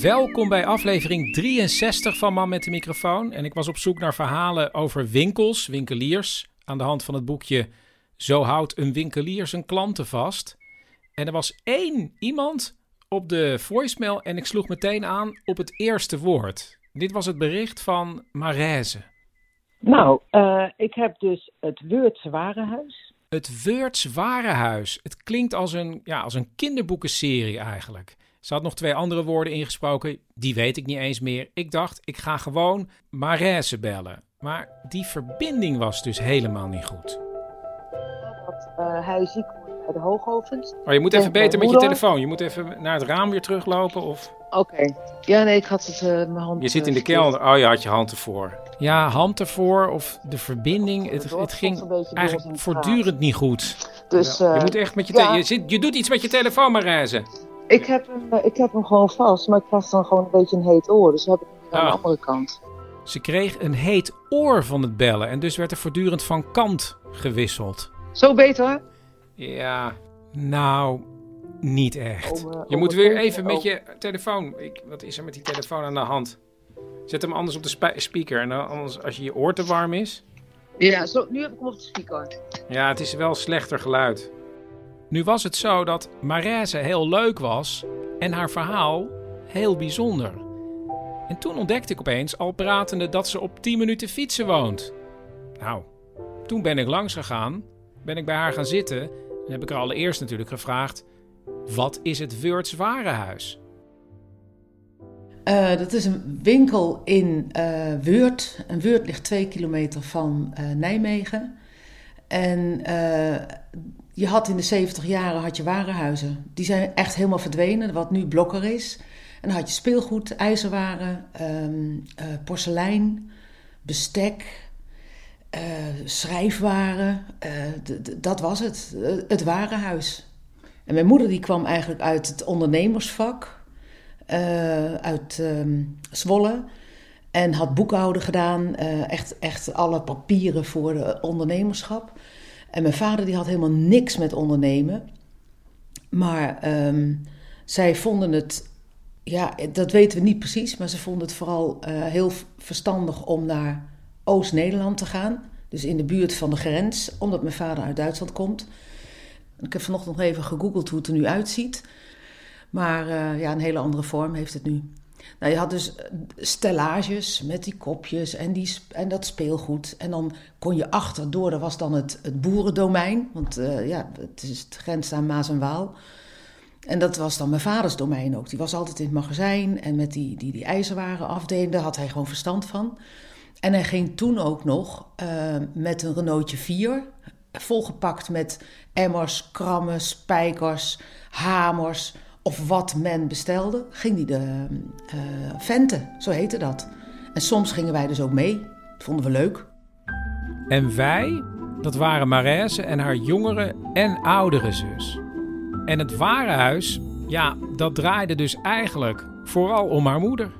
Welkom bij aflevering 63 van Man met de microfoon. En ik was op zoek naar verhalen over winkels, winkeliers, aan de hand van het boekje Zo houdt een winkelier zijn klanten vast. En er was één iemand op de voicemail en ik sloeg meteen aan op het eerste woord. Dit was het bericht van Marijze. Nou, eh, ik heb dus het Weurtse Warenhuis. Het Weurts Warenhuis. Het klinkt als een, ja, als een kinderboekenserie eigenlijk. Ze had nog twee andere woorden ingesproken, die weet ik niet eens meer. Ik dacht, ik ga gewoon Marijse bellen. Maar die verbinding was dus helemaal niet goed. Dat eh, hij ziek wordt bij de Hoogovens. Oh, je moet even beter met je telefoon. Je moet even naar het raam weer teruglopen of... Oké. Ja, nee, ik had het eh, mijn hand. Je zit eh, in de kelder. Oh, je had je hand ervoor. Ja, hand ervoor of de verbinding. Het, het ging eigenlijk voortdurend niet goed. Dus Je eh, moet echt met je... ja. je, zit, je doet iets met je telefoon, Marijse. Ik, heb hem, eh, ik heb hem gewoon vast, maar ik krijg dan gewoon een beetje een heet oor. Dus heb ik hem aan Ah. de andere kant. Ze kreeg een heet oor van het bellen en dus werd er voortdurend van kant gewisseld. Zo beter? Ja, nou, niet echt. Om, eh, je moet weer even met je telefoon. Ik, wat is er met die telefoon aan de hand? Zet hem anders op de spe- speaker en dan anders als je je oor te warm is. Ja, zo, nu heb ik hem op de speaker. Ja, het is wel slechter geluid. Nu was het zo dat Marijse heel leuk was en haar verhaal heel bijzonder. En toen ontdekte ik opeens, al pratende, dat ze op 10 minuten fietsen woont. Nou, toen ben ik langs gegaan, ben ik bij haar gaan zitten en heb ik haar allereerst natuurlijk gevraagd: wat is het Weurts Warenhuis? Eh, dat is een winkel in eh Weurt. En ligt twee kilometer van eh, Nijmegen. En je had in de 70 jaren had je warenhuizen. Die zijn echt helemaal verdwenen, wat nu Blokker is. En dan had je speelgoed, ijzerwaren, eh, porselein, bestek, eh, schrijfwaren. Eh, dat was het, het warenhuis. En mijn moeder die kwam eigenlijk uit het ondernemersvak uit ehm, Zwolle. En had boekhouden gedaan, echt, echt alle papieren voor de ondernemerschap. En mijn vader die had helemaal niks met ondernemen. Maar ehm, zij vonden het, ja, dat weten we niet precies, maar ze vonden het vooral eh, heel verstandig om naar Oost-Nederland te gaan. Dus in de buurt van de grens, omdat mijn vader uit Duitsland komt. Ik heb vanochtend nog even gegoogeld hoe het er nu uitziet. Maar eh, ja, een hele andere vorm heeft het nu. Nou, je had dus eh, stellages met die kopjes en, die, en dat speelgoed. En dan kon je achterdoor, dat was dan het, het boerendomein. Want eh, ja, het is het grens aan Maas en Waal. En dat was dan mijn vaders domein ook. Die was altijd in het magazijn en met die, die, die ijzerwaren afdeling, daar had hij gewoon verstand van. En hij ging toen ook nog eh, met een Renaultje 4, volgepakt met emmers, krammen, spijkers, hamers of wat men bestelde, ging hij de eh venten, zo heette dat. En soms gingen wij dus ook mee. Dat vonden we leuk. En wij, dat waren Marijse en haar jongere en oudere zus. En het warenhuis, ja, dat draaide dus eigenlijk vooral om haar moeder.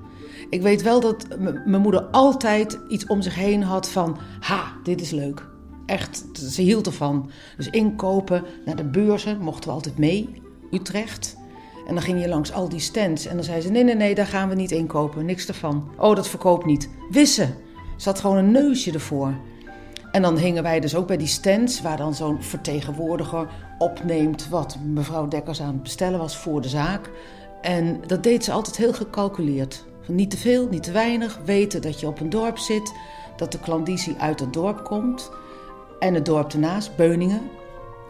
Ik weet wel dat mijn moeder altijd iets om zich heen had van... Ha, dit is leuk. Echt, ze hield ervan. Dus inkopen, naar de beurzen, mochten we altijd mee. Utrecht. En dan ging je langs al die stands. En dan zei ze, nee, nee, nee, daar gaan we niet inkopen. Niks ervan. Oh, dat verkoopt niet. Wissen. Ze had gewoon een neusje ervoor. En dan hingen wij dus ook bij die stands... waar dan zo'n vertegenwoordiger opneemt... wat mevrouw Dekkers aan het bestellen was voor de zaak. En dat deed ze altijd heel gecalculeerd. Niet te veel, niet te weinig. Weten dat je op een dorp zit. Dat de klandizie uit het dorp komt. En het dorp ernaast, Beuningen.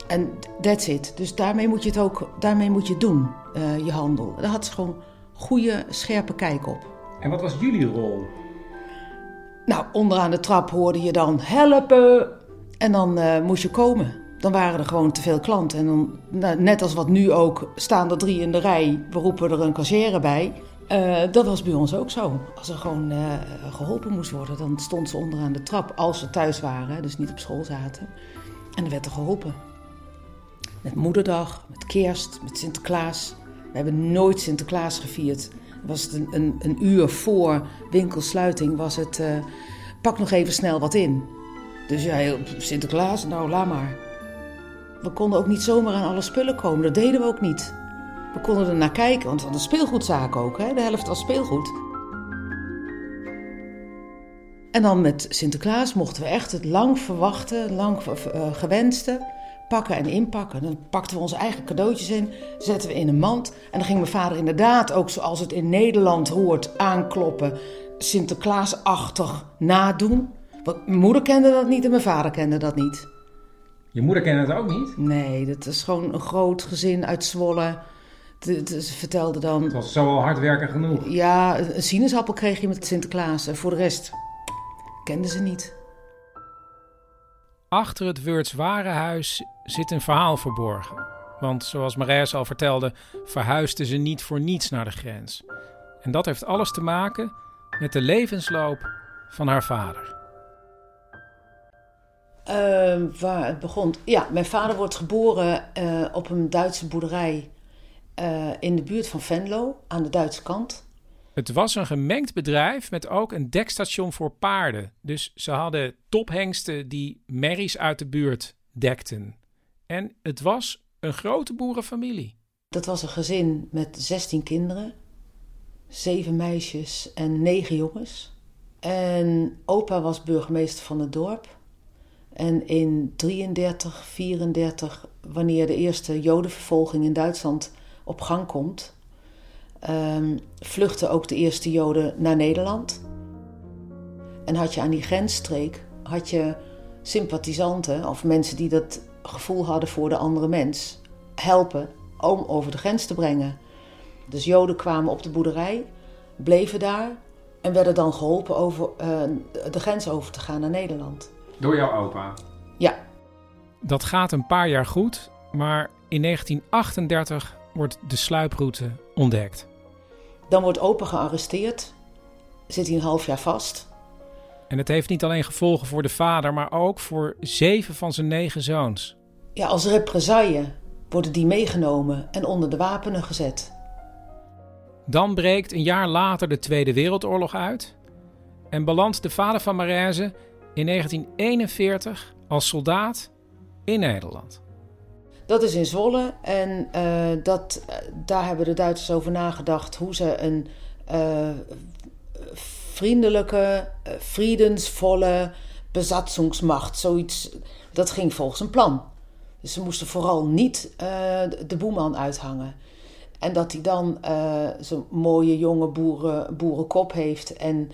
En that's it. Dus daarmee moet je het ook daarmee moet je doen, eh, je handel. Daar had ze gewoon goede, scherpe kijk op. En wat was jullie rol? Nou, onderaan de trap hoorde je dan helpen. En dan eh, moest je komen. Dan waren er gewoon te veel klanten. En dan, nou, net als wat nu ook, staan er drie in de rij. We roepen er een cashier bij. Eh, dat was bij ons ook zo. Als er gewoon eh, geholpen moest worden, dan stond ze onderaan de trap. Als ze thuis waren, dus niet op school zaten. En dan werd er geholpen. Met moederdag, met kerst, met Sinterklaas. We hebben nooit Sinterklaas gevierd. Was het een, een, een uur voor winkelsluiting, was het... eh, pak nog even snel wat in. Dus ja, Sinterklaas, nou laat maar. We konden ook niet zomaar aan alle spullen komen. Dat deden we ook niet. We konden er naar kijken, want we hadden speelgoedzaak ook. Hè? De helft was speelgoed. En dan met Sinterklaas mochten we echt het lang verwachte, lang eh, gewenste pakken en inpakken. Dan pakten we onze eigen cadeautjes in, zetten we in een mand. En dan ging mijn vader inderdaad, ook zoals het in Nederland hoort, aankloppen. Sinterklaasachtig nadoen. Want mijn moeder kende dat niet en mijn vader kende dat niet. Je moeder kende het ook niet? Nee, dat is gewoon een groot gezin uit Zwolle. Ze vertelde dan... Het was zo al hard werken genoeg. Ja, een sinaasappel kreeg je met Sinterklaas. En voor de rest kenden ze niet. Achter het Wurts Warenhuis zit een verhaal verborgen. Want zoals Marijs al vertelde, verhuisde ze niet voor niets naar de grens. En dat heeft alles te maken met de levensloop van haar vader. Ehm, waar het begon. Ja, mijn vader wordt geboren eh, op een Duitse boerderij eh, in de buurt van Venlo, aan de Duitse kant. Het was een gemengd bedrijf met ook een dekstation voor paarden. Dus ze hadden tophengsten die merries uit de buurt dekten. En het was een grote boerenfamilie. Dat was een gezin met 16 kinderen, zeven meisjes en negen jongens. En opa was burgemeester van het dorp. En in 33, 34, wanneer de eerste jodenvervolging in Duitsland op gang komt, ehm, vluchten ook de eerste joden naar Nederland. En had je aan die grensstreek had je sympathisanten of mensen die dat gevoel hadden voor de andere mens helpen om over de grens te brengen. Dus Joden kwamen op de boerderij, bleven daar en werden dan geholpen over eh, de grens over te gaan naar Nederland. Door jouw opa. Ja, Dat gaat een paar jaar goed, maar in 1938 wordt de sluiproute ontdekt. Dan wordt opa gearresteerd, zit hij een half jaar vast. En het heeft niet alleen gevolgen voor de vader, maar ook voor zeven van zijn negen zoons. Ja, als represaille worden die meegenomen en onder de wapenen gezet. Dan breekt een jaar later de Tweede Wereldoorlog uit en belandt de vader van Marijze in 1941 als soldaat in Nederland. Dat is in Zwolle en eh, dat, eh, daar hebben de Duitsers over nagedacht hoe ze een eh, vriendelijke, vriendensvolle besatzungsmacht, zoiets, dat ging volgens een plan. Dus ze moesten vooral niet de boeman uithangen. En dat hij dan zo'n mooie jonge boeren, boerenkop heeft en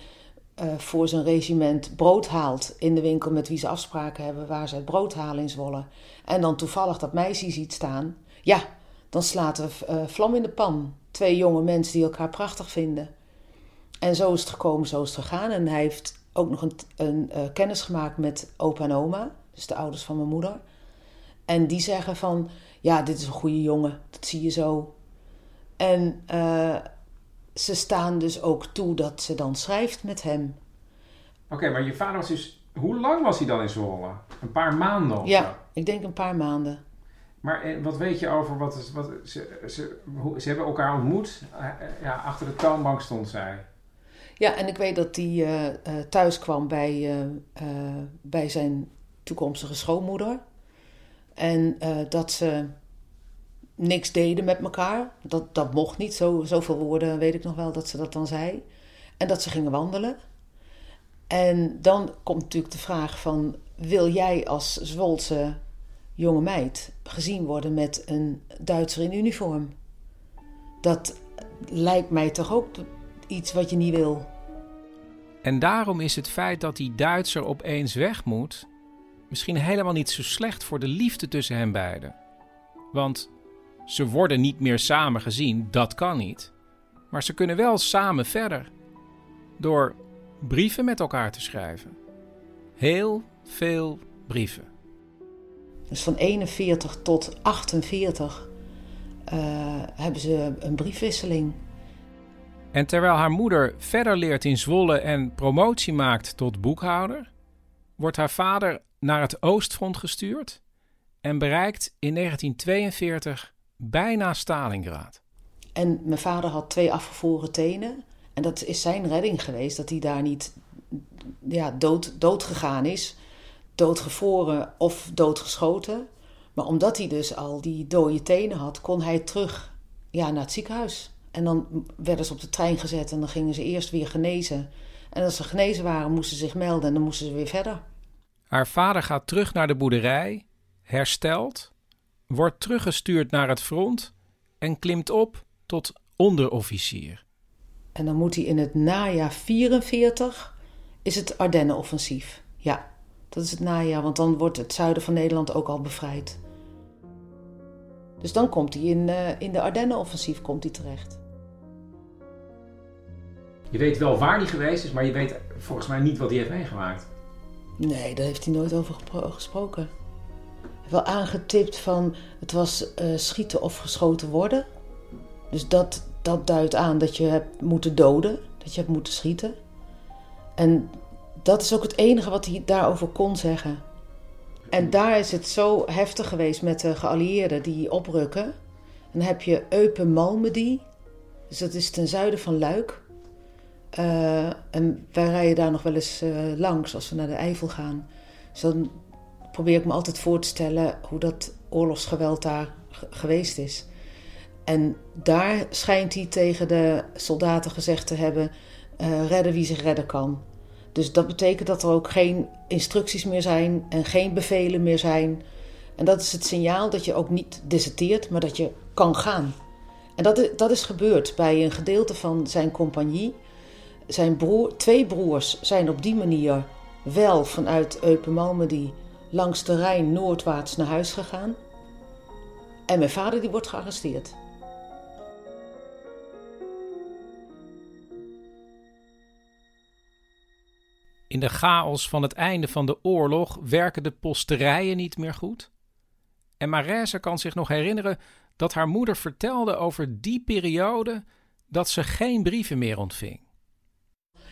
voor zijn regiment brood haalt in de winkel met wie ze afspraken hebben waar ze het brood halen in Zwolle. En dan toevallig dat meisje ziet staan. Ja, dan slaat er eh, vlam in de pan. Twee jonge mensen die elkaar prachtig vinden. En zo is het gekomen, zo is het gegaan. En hij heeft ook nog een, een eh, kennis gemaakt met opa en oma, dus de ouders van mijn moeder. En die zeggen van, ja, dit is een goede jongen, dat zie je zo. En eh, ze staan dus ook toe dat ze dan schrijft met hem. Oké, maar je vader was dus... Hoe lang was hij dan in Zwolle? Een paar maanden of zo? Ja, ik denk een paar maanden. Maar eh, wat weet je over wat... is- wat ze, ze, hoe, ze hebben elkaar ontmoet. Eh, ja, achter de toonbank stond zij. Ja, en ik weet dat hij eh, thuis kwam bij, bij zijn toekomstige schoonmoeder. En dat ze niks deden met elkaar. Dat, dat mocht niet, zo, zoveel woorden weet ik nog wel dat ze dat dan zei. En dat ze gingen wandelen. En dan komt natuurlijk de vraag van... wil jij als Zwolse jonge meid gezien worden met een Duitser in uniform? Dat lijkt mij toch ook iets wat je niet wil. En daarom is het feit dat die Duitser opeens weg moet... misschien helemaal niet zo slecht voor de liefde tussen hen beiden. Want ze worden niet meer samen gezien, dat kan niet. Maar ze kunnen wel samen verder. Door brieven met elkaar te schrijven. Heel veel brieven. Dus van 41 tot 48 uh, hebben ze een briefwisseling. En terwijl haar moeder verder leert in Zwolle en promotie maakt tot boekhouder, wordt haar vader naar het Oostfront gestuurd en bereikt in 1942 bijna Stalingrad. En mijn vader had twee afgevroren tenen. En dat is zijn redding geweest, dat hij daar niet ja, dood, dood gegaan is. Doodgevroren of doodgeschoten. Maar omdat hij dus al die dode tenen had, kon hij terug ja, naar het ziekenhuis. En dan werden ze op de trein gezet en dan gingen ze eerst weer genezen. En als ze genezen waren, moesten ze zich melden en dan moesten ze weer verder. Haar vader gaat terug naar de boerderij, herstelt, wordt teruggestuurd naar het front en klimt op tot onderofficier. En dan moet hij in het najaar 44 is het Ardennenoffensief. Ja, dat is het najaar, want dan wordt het zuiden van Nederland ook al bevrijd. Dus dan komt hij in, uh, in de Ardennenoffensief komt hij terecht. Je weet wel waar hij geweest is, maar je weet volgens mij niet wat hij heeft meegemaakt. Nee, daar heeft hij nooit over gesproken. Wel aangetipt van het was uh, schieten of geschoten worden. Dus dat, dat duidt aan dat je hebt moeten doden, dat je hebt moeten schieten. En dat is ook het enige wat hij daarover kon zeggen. En daar is het zo heftig geweest met de geallieerden die oprukken. En dan heb je Eupen Malmedy, dus dat is ten zuiden van Luik. Uh, en wij rijden daar nog wel eens uh, langs als we naar de Eifel gaan. Dus dan probeer ik me altijd voor te stellen hoe dat oorlogsgeweld daar geweest is. En daar schijnt hij tegen de soldaten gezegd te hebben: uh, redden wie zich redden kan. Dus dat betekent dat er ook geen instructies meer zijn en geen bevelen meer zijn. En dat is het signaal dat je ook niet deserteert, maar dat je kan gaan. En dat, dat is gebeurd bij een gedeelte van zijn compagnie. Zijn broer, twee broers zijn op die manier wel vanuit Eupen langs de Rijn noordwaarts naar huis gegaan. En mijn vader die wordt gearresteerd. In de chaos van het einde van de oorlog werken de posterijen niet meer goed. En Marijse kan zich nog herinneren dat haar moeder vertelde over die periode dat ze geen brieven meer ontving.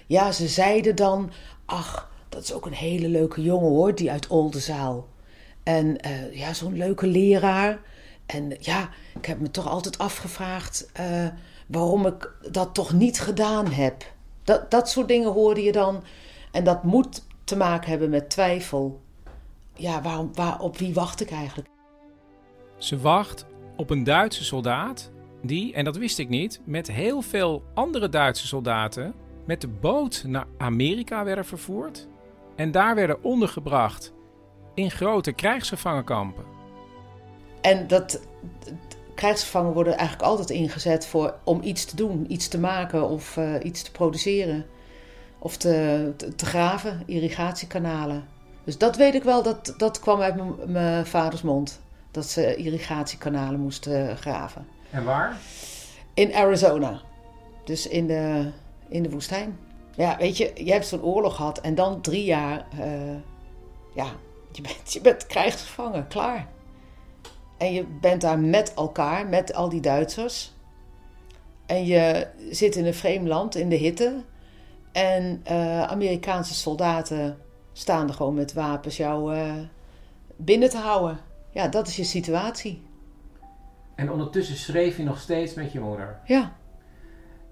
Ja, ze zeiden dan: Ach, dat is ook een hele leuke jongen hoor, die uit Oldenzaal. En uh, ja, zo'n leuke leraar. En ja, ik heb me toch altijd afgevraagd uh, waarom ik dat toch niet gedaan heb. Dat, dat soort dingen hoorde je dan. En dat moet te maken hebben met twijfel. Ja, waarom, waar, op wie wacht ik eigenlijk? Ze wacht op een Duitse soldaat die, en dat wist ik niet, met heel veel andere Duitse soldaten met de boot naar Amerika werden vervoerd en daar werden ondergebracht in grote krijgsgevangenkampen. En dat krijgsgevangen worden eigenlijk altijd ingezet voor, om iets te doen, iets te maken of uh, iets te produceren of te, te, graven, irrigatiekanalen. Dus dat weet ik wel, dat, dat kwam uit mijn vaders mond. Dat ze irrigatiekanalen moesten graven. En waar? In Arizona. Dus in de, in de woestijn. Ja, weet je, je hebt zo'n oorlog gehad en dan drie jaar, uh, ja, je bent, je bent krijgsgevangen, klaar. En je bent daar met elkaar, met al die Duitsers. En je zit in een vreemd land, in de hitte. En uh, Amerikaanse soldaten staan er gewoon met wapens jou uh, binnen te houden. Ja, dat is je situatie. En ondertussen schreef je nog steeds met je moeder? Ja.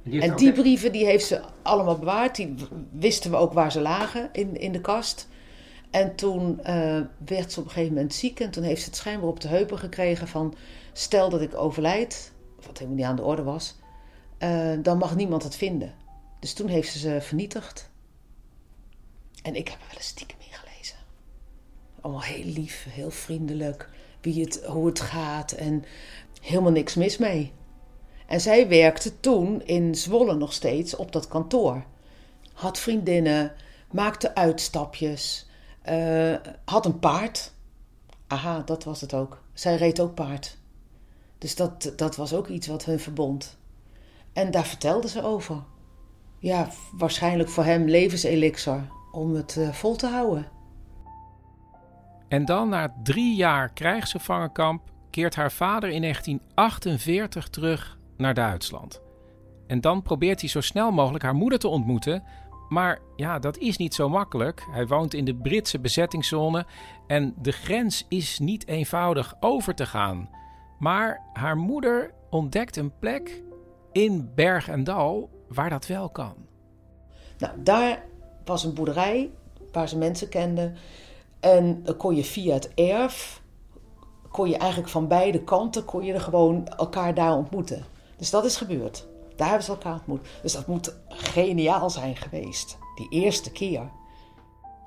Die en die brieven die heeft ze allemaal bewaard. Die wisten we ook waar ze lagen in, in de kast. En toen uh, werd ze op een gegeven moment ziek. En toen heeft ze het schijnbaar op de heupen gekregen van... stel dat ik overlijd, wat helemaal niet aan de orde was... dan mag niemand het vinden. Dus toen heeft ze ze vernietigd. En ik heb er wel eens stiekem in gelezen. Allemaal heel lief, heel vriendelijk. Wie het, hoe het gaat en helemaal niks mis mee. En zij werkte toen in Zwolle nog steeds op dat kantoor. Had vriendinnen, maakte uitstapjes. Uh, had een paard. Aha, dat was het ook. Zij reed ook paard. Dus dat, dat was ook iets wat hun verbond. En daar vertelde ze over. Ja, waarschijnlijk voor hem levenselixer om het uh, vol te houden. En dan, na drie jaar krijgsgevangenkamp, keert haar vader in 1948 terug naar Duitsland. En dan probeert hij zo snel mogelijk haar moeder te ontmoeten. Maar ja, dat is niet zo makkelijk. Hij woont in de Britse bezettingszone en de grens is niet eenvoudig over te gaan. Maar haar moeder ontdekt een plek in Berg en Dal waar dat wel kan. Nou, daar was een boerderij waar ze mensen kenden. En dan kon je via het erf, kon je eigenlijk van beide kanten, kon je er gewoon elkaar daar ontmoeten. Dus dat is gebeurd. Daar hebben ze elkaar ontmoet. Dus dat moet geniaal zijn geweest. Die eerste keer.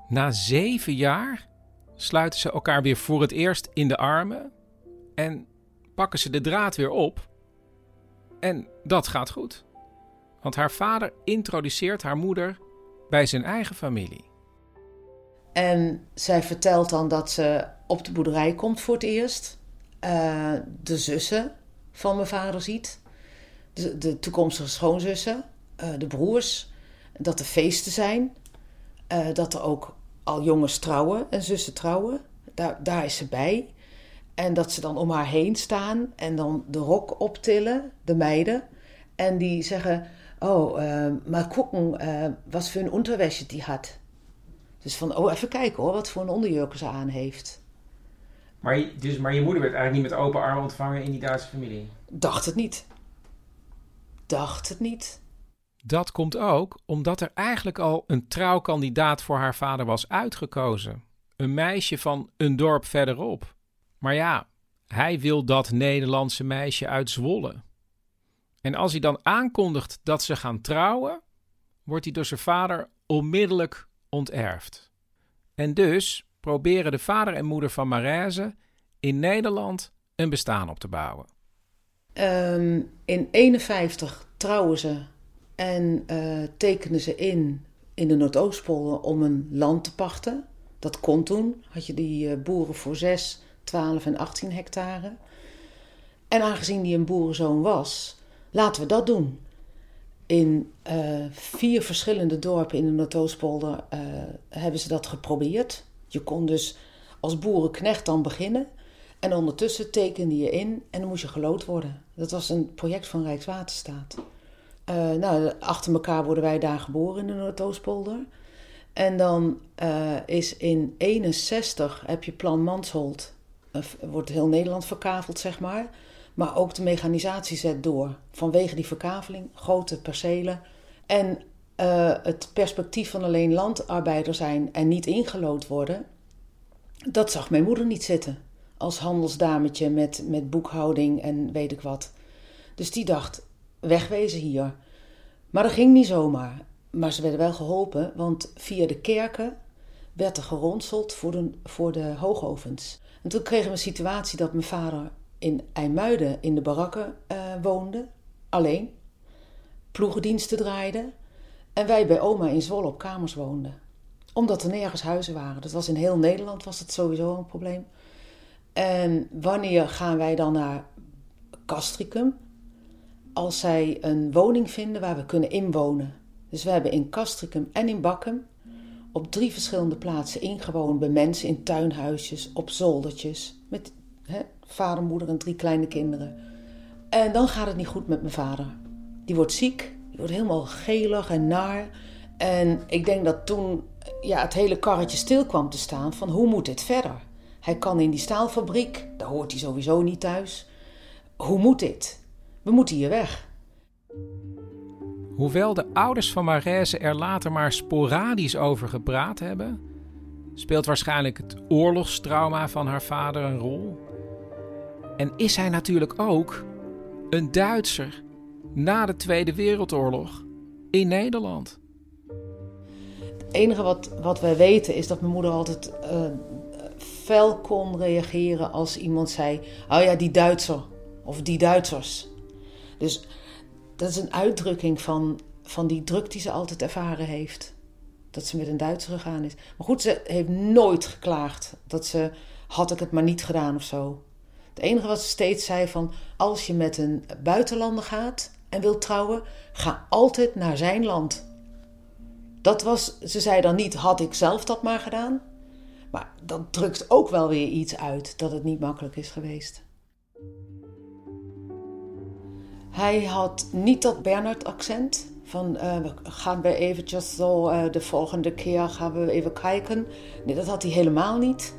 Na zeven jaar sluiten ze elkaar weer voor het eerst in de armen. En pakken ze de draad weer op. En dat gaat goed. Want haar vader introduceert haar moeder bij zijn eigen familie. En zij vertelt dan dat ze op de boerderij komt voor het eerst. Uh, de zussen van mijn vader ziet. De, de toekomstige schoonzussen. Uh, de broers. Dat er feesten zijn. Uh, dat er ook al jongens trouwen en zussen trouwen. Daar, daar is ze bij. En dat ze dan om haar heen staan en dan de rok optillen, de meiden. En die zeggen: Oh, uh, maar gucken, wat voor een onderwäsche die had. Dus van, oh, even kijken hoor, wat voor een onderjurk ze aan heeft. Maar, dus, maar je moeder werd eigenlijk niet met open armen ontvangen in die Duitse familie? Dacht het niet. Dacht het niet. Dat komt ook omdat er eigenlijk al een trouwkandidaat voor haar vader was uitgekozen. Een meisje van een dorp verderop. Maar ja, hij wil dat Nederlandse meisje uit Zwolle. En als hij dan aankondigt dat ze gaan trouwen, wordt hij door zijn vader onmiddellijk onterfd. En dus proberen de vader en moeder van Marijze in Nederland een bestaan op te bouwen. Um, in 51 trouwen ze en uh, tekenen ze in in de Noordoostpolder om een land te pachten. Dat kon toen. Had je die uh, boeren voor 6, 12 en 18 hectare. En aangezien die een boerenzoon was, laten we dat doen. In uh, vier verschillende dorpen in de Noordoostpolder hebben ze dat geprobeerd. Je kon dus als boerenknecht dan beginnen. En ondertussen tekende je in en dan moest je gelood worden. Dat was een project van Rijkswaterstaat. Uh, nou, achter elkaar worden wij daar geboren in de Noordoostpolder. En dan is in 61 heb je Plan Mansholt. wordt heel Nederland verkaveld, zeg maar. Maar ook de mechanisatie zet door. Vanwege die verkaveling, grote percelen. En het perspectief van alleen landarbeider zijn en niet ingelood worden, dat zag mijn moeder niet zitten. Als handelsdametje met, met boekhouding en weet ik wat. Dus die dacht, wegwezen hier. Maar dat ging niet zomaar. Maar ze werden wel geholpen, want via de kerken werd er geronseld voor de, voor de hoogovens. En toen kregen we een situatie dat mijn vader in IJmuiden in de barakken uh, woonde, alleen. Ploegendiensten draaide. En wij bij oma in Zwolle op kamers woonden. Omdat er nergens huizen waren. Dat was in heel Nederland was het sowieso een probleem. En wanneer gaan wij dan naar Castricum? Als zij een woning vinden waar we kunnen inwonen. Dus we hebben in Castricum en in Bakkum op drie verschillende plaatsen ingewoond bij mensen in tuinhuisjes, op zoldertjes, met vader, moeder en drie kleine kinderen. En dan gaat het niet goed met mijn vader. Die wordt ziek, die wordt helemaal gelig en naar. En ik denk dat toen ja, het hele karretje stil kwam te staan van hoe moet dit verder? Hij kan in die staalfabriek, daar hoort hij sowieso niet thuis. Hoe moet dit? We moeten hier weg. Hoewel de ouders van Marijse er later maar sporadisch over gepraat hebben, speelt waarschijnlijk het oorlogstrauma van haar vader een rol. En is hij natuurlijk ook een Duitser na de Tweede Wereldoorlog in Nederland. Het enige wat, wat wij weten is dat mijn moeder altijd uh, fel kon reageren als iemand zei: Oh ja, die Duitser of die Duitsers. Dus dat is een uitdrukking van, van die druk die ze altijd ervaren heeft. dat ze met een Duitser gegaan is. Maar goed, ze heeft nooit geklaagd dat ze had ik het maar niet gedaan of zo. Het enige wat ze steeds zei van als je met een buitenlander gaat en wilt trouwen, ga altijd naar zijn land. Dat was, ze zei dan niet, had ik zelf dat maar gedaan. Maar dat drukt ook wel weer iets uit dat het niet makkelijk is geweest. Hij had niet dat Bernard-accent. Van uh, gaan we eventjes zo uh, de volgende keer gaan we even kijken. Nee, dat had hij helemaal niet.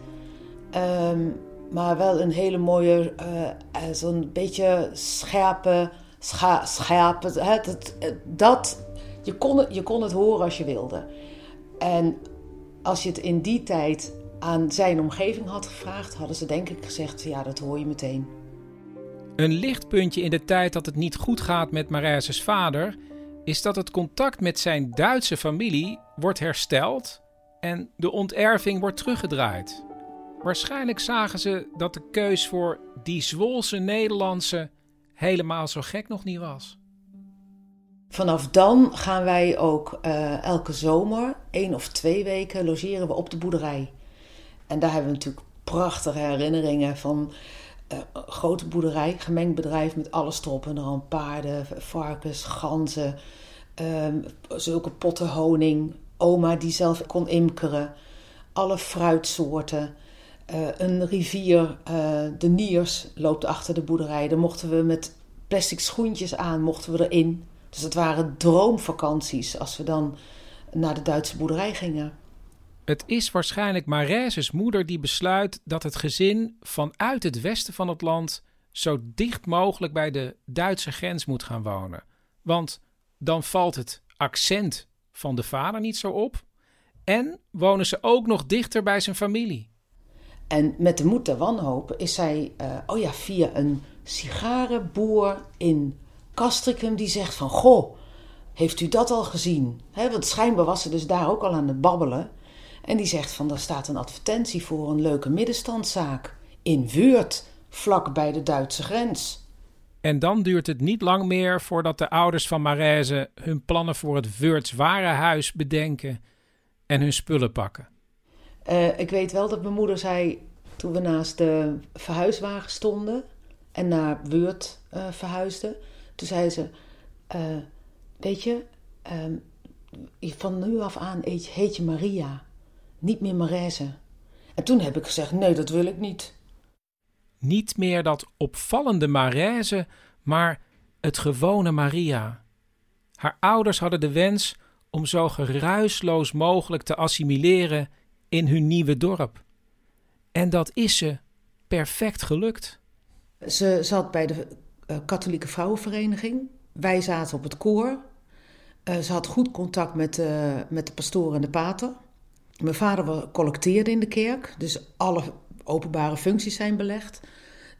Um, maar wel een hele mooie, uh, zo'n beetje scherpe, scherpe. Hè, dat, dat, je, kon je kon het horen als je wilde. En als je het in die tijd aan zijn omgeving had gevraagd, hadden ze denk ik gezegd: ja, dat hoor je meteen. Een lichtpuntje in de tijd dat het niet goed gaat met Marijse's vader is dat het contact met zijn Duitse familie wordt hersteld en de onterving wordt teruggedraaid. Waarschijnlijk zagen ze dat de keus voor die Zwolse Nederlandse helemaal zo gek nog niet was. Vanaf dan gaan wij ook uh, elke zomer, één of twee weken, logeren we op de boerderij. En daar hebben we natuurlijk prachtige herinneringen van uh, grote boerderij, gemengd bedrijf met alles erop en eraan. Paarden, varkens, ganzen, uh, zulke potten honing. Oma die zelf kon imkeren. Alle fruitsoorten. Uh, een rivier, uh, de Niers, loopt achter de boerderij. Daar mochten we met plastic schoentjes aan, mochten we erin. Dus het waren droomvakanties als we dan naar de Duitse boerderij gingen. Het is waarschijnlijk Marijse's moeder die besluit dat het gezin vanuit het westen van het land zo dicht mogelijk bij de Duitse grens moet gaan wonen. Want dan valt het accent van de vader niet zo op en wonen ze ook nog dichter bij zijn familie. En met de moed der wanhoop is zij, uh, oh ja, via een sigarenboer in Castricum die zegt van, goh, heeft u dat al gezien? He, want schijnbaar was ze dus daar ook al aan het babbelen. En die zegt van, er staat een advertentie voor een leuke middenstandszaak in Weurt, vlak bij de Duitse grens. En dan duurt het niet lang meer voordat de ouders van Marijze hun plannen voor het Weurts warenhuis bedenken en hun spullen pakken. Uh, ik weet wel dat mijn moeder zei, toen we naast de verhuiswagen stonden en naar Weurt uh, verhuisden, toen zei ze, uh, weet je, van nu af aan heet je Maria niet meer Marijse. En toen heb ik gezegd: nee, dat wil ik niet. Niet meer dat opvallende Marijse, maar het gewone Maria. Haar ouders hadden de wens om zo geruisloos mogelijk te assimileren in hun nieuwe dorp. En dat is ze perfect gelukt. Ze zat bij de uh, katholieke vrouwenvereniging. Wij zaten op het koor. Uh, ze had goed contact met, uh, met de pastoor en de pater. Mijn vader collecteerde in de kerk, dus alle openbare functies zijn belegd.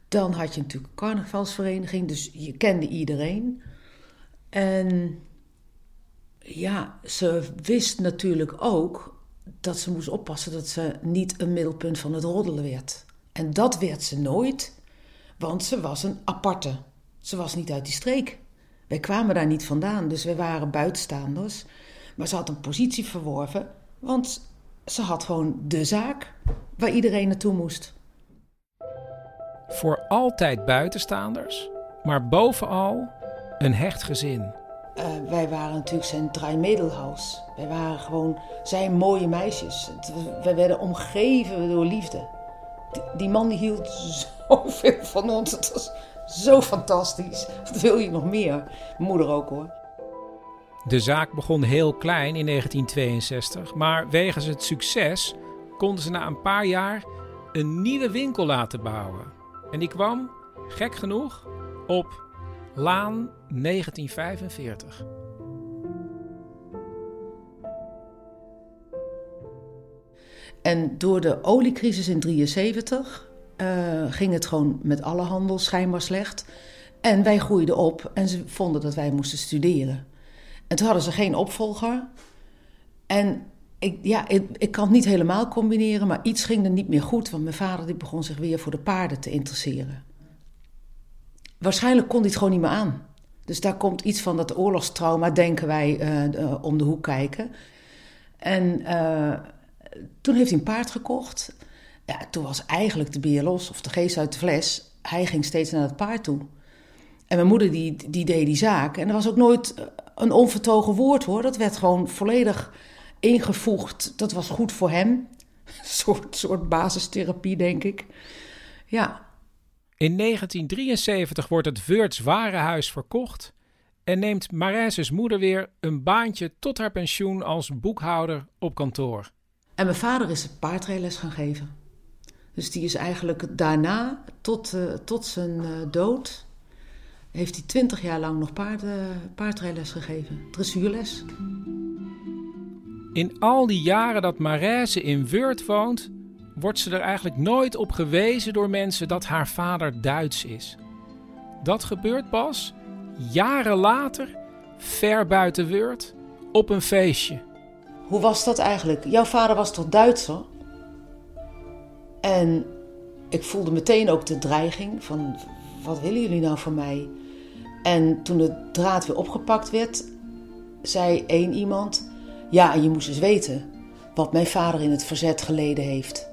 Dan had je natuurlijk een carnavalsvereniging, dus je kende iedereen. En ja, ze wist natuurlijk ook dat ze moest oppassen dat ze niet een middelpunt van het roddelen werd. En dat werd ze nooit, want ze was een aparte. Ze was niet uit die streek. Wij kwamen daar niet vandaan, dus wij waren buitenstaanders. Maar ze had een positie verworven, want ze had gewoon de zaak waar iedereen naartoe moest. Voor altijd buitenstaanders, maar bovenal een hecht gezin. Uh, wij waren natuurlijk zijn Dreimedelhaus. Wij waren gewoon zijn mooie meisjes. Wij werden omgeven door liefde. Die, die man die hield zoveel van ons. Het was zo fantastisch. Wat wil je nog meer? Moeder ook hoor. De zaak begon heel klein in 1962, maar wegens het succes konden ze na een paar jaar een nieuwe winkel laten bouwen. En die kwam, gek genoeg, op Laan 1945. En door de oliecrisis in 1973 uh, eh, ging het gewoon met alle handel schijnbaar slecht. En wij groeiden op en ze vonden dat wij moesten studeren. En toen hadden ze geen opvolger. En ik, ja, ik, ik, kan het niet helemaal combineren, maar iets ging er niet meer goed. Want mijn vader die begon zich weer voor de paarden te interesseren. Waarschijnlijk kon hij het gewoon niet meer aan. Dus daar komt iets van dat oorlogstrauma, denken wij, uh, uh, om de hoek kijken. En eh, toen heeft hij een paard gekocht. Ja, toen was eigenlijk de bier los, of de geest uit de fles. Hij ging steeds naar het paard toe. En mijn moeder die, die deed die zaak. En er was ook nooit een onvertogen woord hoor. Dat werd gewoon volledig ingevoegd. Dat was goed voor hem. Een soort, soort basistherapie, denk ik. Ja. In 1973 wordt het Weurts Warenhuis verkocht en neemt Marijse's moeder weer een baantje tot haar pensioen als boekhouder op kantoor. En mijn vader is paardrijles gaan geven. Dus die is eigenlijk daarna, tot, uh, tot zijn uh, dood, heeft hij twintig jaar lang nog paard, uh, paardrijles gegeven, dressuurles. In al die jaren dat Marijse in Weurt woont, wordt ze er eigenlijk nooit op gewezen door mensen dat haar vader Duits is. Dat gebeurt pas jaren later, ver buiten Weurt, op een feestje. Hoe was dat eigenlijk? Jouw vader was toch Duitser? En ik voelde meteen ook de dreiging van wat willen jullie nou van mij? En toen de draad weer opgepakt werd, zei één iemand: Ja, je moest eens weten wat mijn vader in het verzet geleden heeft.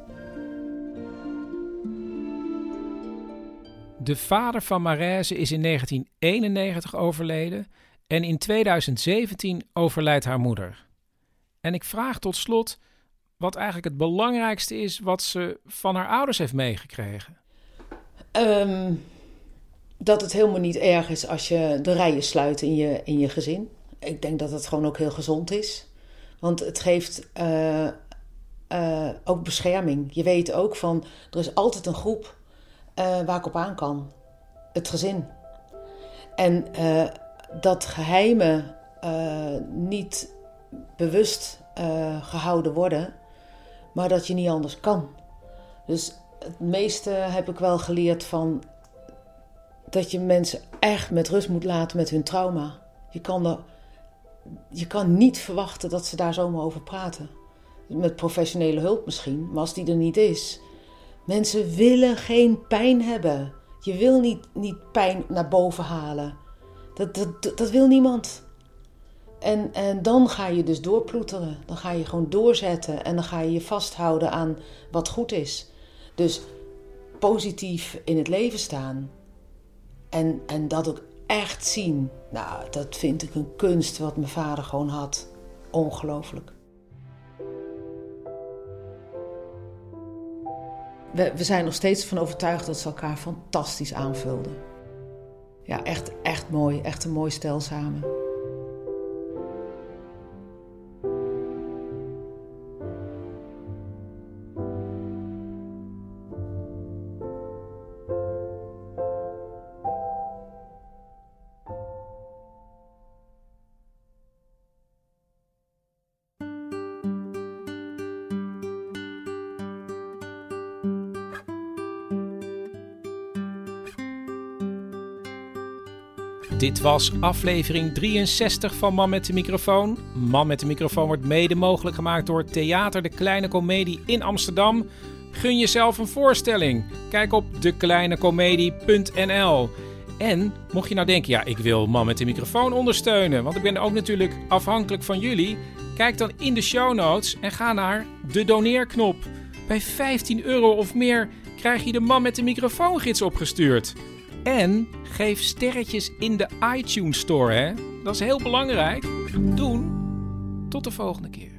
De vader van Marijse is in 1991 overleden en in 2017 overlijdt haar moeder. En ik vraag tot slot wat eigenlijk het belangrijkste is wat ze van haar ouders heeft meegekregen. Um, dat het helemaal niet erg is als je de rijen sluit in je, in je gezin. Ik denk dat het gewoon ook heel gezond is. Want het geeft uh, uh, ook bescherming. Je weet ook van, er is altijd een groep uh, waar ik op aan kan. Het gezin. En dat geheimen niet bewust gehouden worden, maar dat je niet anders kan. Dus het meeste heb ik wel geleerd van dat je mensen echt met rust moet laten met hun trauma. Je kan, er, je kan niet verwachten dat ze daar zomaar over praten. Met professionele hulp misschien, maar als die er niet is. Mensen willen geen pijn hebben. Je wil niet, niet pijn naar boven halen. Dat, dat, dat wil niemand. En, en dan ga je dus doorploeteren. Dan ga je gewoon doorzetten en dan ga je je vasthouden aan wat goed is. Dus positief in het leven staan. En, en dat ook echt zien. Nou, dat vind ik een kunst wat mijn vader gewoon had. Ongelooflijk. We, we zijn nog steeds van overtuigd dat ze elkaar fantastisch aanvulden. Ja, echt, echt mooi. Echt een mooi stel samen. Dit was aflevering 63 van Man met de Microfoon. Man met de Microfoon wordt mede mogelijk gemaakt door Theater De Kleine Comedie in Amsterdam. Gun jezelf een voorstelling. Kijk op dekleinecomedie.nl. En mocht je nou denken, ja, ik wil Man met de Microfoon ondersteunen, want ik ben ook natuurlijk afhankelijk van jullie. Kijk dan in de show notes en ga naar de doneerknop. Bij 15 euro of meer krijg je de Man met de Microfoon gids opgestuurd. En geef sterretjes in de iTunes Store, hè? Dat is heel belangrijk. Doen. Tot de volgende keer.